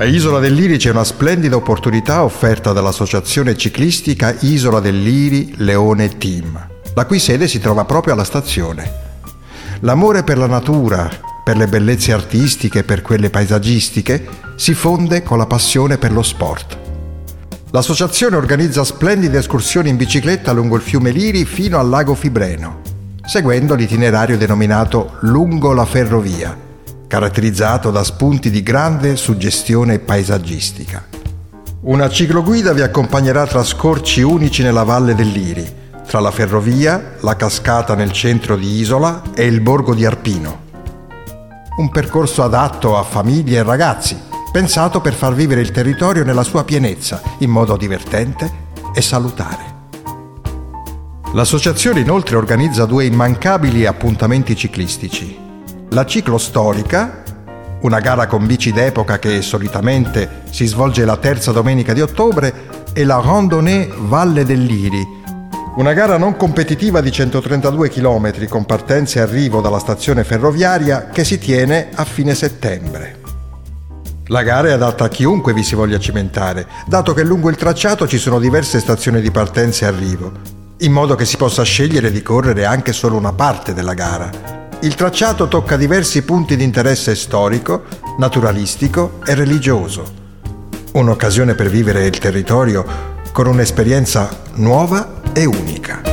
A Isola del Liri c'è una splendida opportunità offerta dall'associazione ciclistica Isola del Liri Leone Team, la cui sede si trova proprio alla stazione. L'amore per la natura, per le bellezze artistiche e per quelle paesaggistiche si fonde con la passione per lo sport. L'associazione organizza splendide escursioni in bicicletta lungo il fiume Liri fino al lago Fibreno, seguendo l'itinerario denominato Lungo la Ferrovia caratterizzato da spunti di grande suggestione paesaggistica. Una cicloguida vi accompagnerà tra scorci unici nella valle del Liri, tra la ferrovia, la cascata nel centro di Isola e il borgo di Arpino. Un percorso adatto a famiglie e ragazzi, pensato per far vivere il territorio nella sua pienezza, in modo divertente e salutare. L'associazione inoltre organizza due immancabili appuntamenti ciclistici, la ciclostorica, una gara con bici d'epoca che solitamente si svolge la terza domenica di ottobre, e la Randonnée Valle del Liri, una gara non competitiva di 132 km con partenza e arrivo dalla stazione ferroviaria che si tiene a fine settembre. La gara è adatta a chiunque vi si voglia cimentare, dato che lungo il tracciato ci sono diverse stazioni di partenza e arrivo, in modo che si possa scegliere di correre anche solo una parte della gara. Il tracciato tocca diversi punti di interesse storico, naturalistico e religioso. Un'occasione per vivere il territorio con un'esperienza nuova e unica.